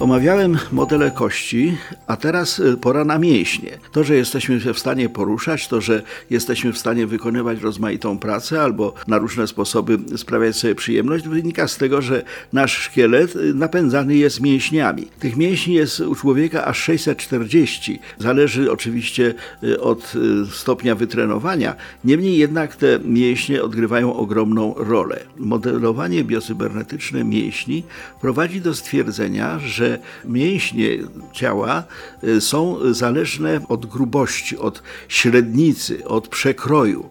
Omawiałem modele kości, a teraz y, pora na mięśnie. To, że jesteśmy się w stanie poruszać, to, że jesteśmy w stanie wykonywać rozmaitą pracę albo na różne sposoby sprawiać sobie przyjemność, wynika z tego, że nasz szkielet y, napędzany jest mięśniami. Tych mięśni jest u człowieka aż 640. Zależy oczywiście y, od stopnia wytrenowania. Niemniej jednak te mięśnie odgrywają ogromną rolę. Modelowanie biocybernetyczne mięśni prowadzi do stwierdzenia, że mięśnie ciała y, są zależne od grubości, od średnicy, od przekroju.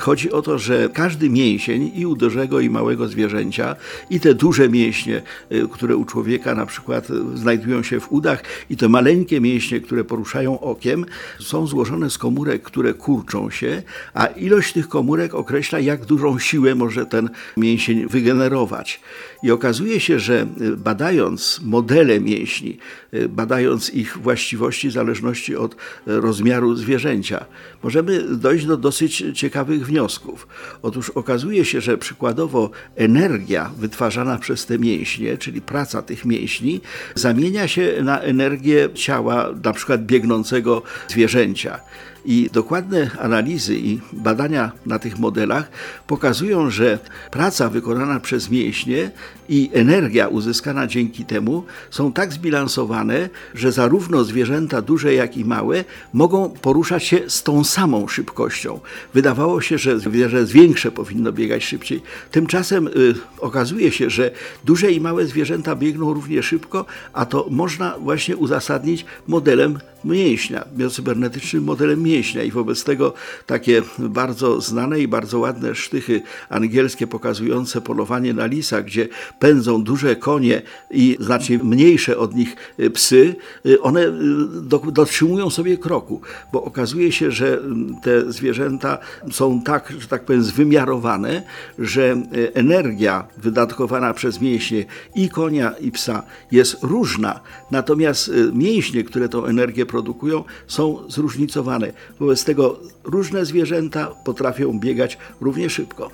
Chodzi o to, że każdy mięsień i u dużego i małego zwierzęcia i te duże mięśnie, y, które u człowieka na przykład znajdują się w udach i te maleńkie mięśnie, które poruszają okiem, są złożone z komórek, które kurczą się, a ilość tych komórek określa, jak dużą siłę może ten mięsień wygenerować. I okazuje się, że y, badając modele mięśni, y, badając ich właściwości w zależności od rozmiaru zwierzęcia. Możemy dojść do dosyć ciekawych wniosków. Otóż okazuje się, że przykładowo energia wytwarzana przez te mięśnie, czyli praca tych mięśni, zamienia się na energię ciała, na przykład biegnącego zwierzęcia. I dokładne analizy i badania na tych modelach pokazują, że praca wykonana przez mięśnie i energia uzyskana dzięki temu są tak zbilansowane, że zarówno zwierzęta duże, jak i małe mogą poruszać się z tą samą szybkością. Wydawało się, że zwierzę większe powinno biegać szybciej. Tymczasem y, okazuje się, że duże i małe zwierzęta biegną równie szybko, a to można właśnie uzasadnić modelem mięśnia, biocybernetycznym modelem mięśnia i wobec tego takie bardzo znane i bardzo ładne sztychy angielskie pokazujące polowanie na lisa, gdzie pędzą duże konie i znacznie mniejsze od nich y, psy, y, one y, dotrzymują sobie kroku, bo okazuje się, że te zwierzęta są tak, że tak powiem, zwymiarowane, że energia wydatkowana przez mięśnie i konia, i psa jest różna, natomiast mięśnie, które tą energię produkują, są zróżnicowane. Wobec tego różne zwierzęta potrafią biegać równie szybko.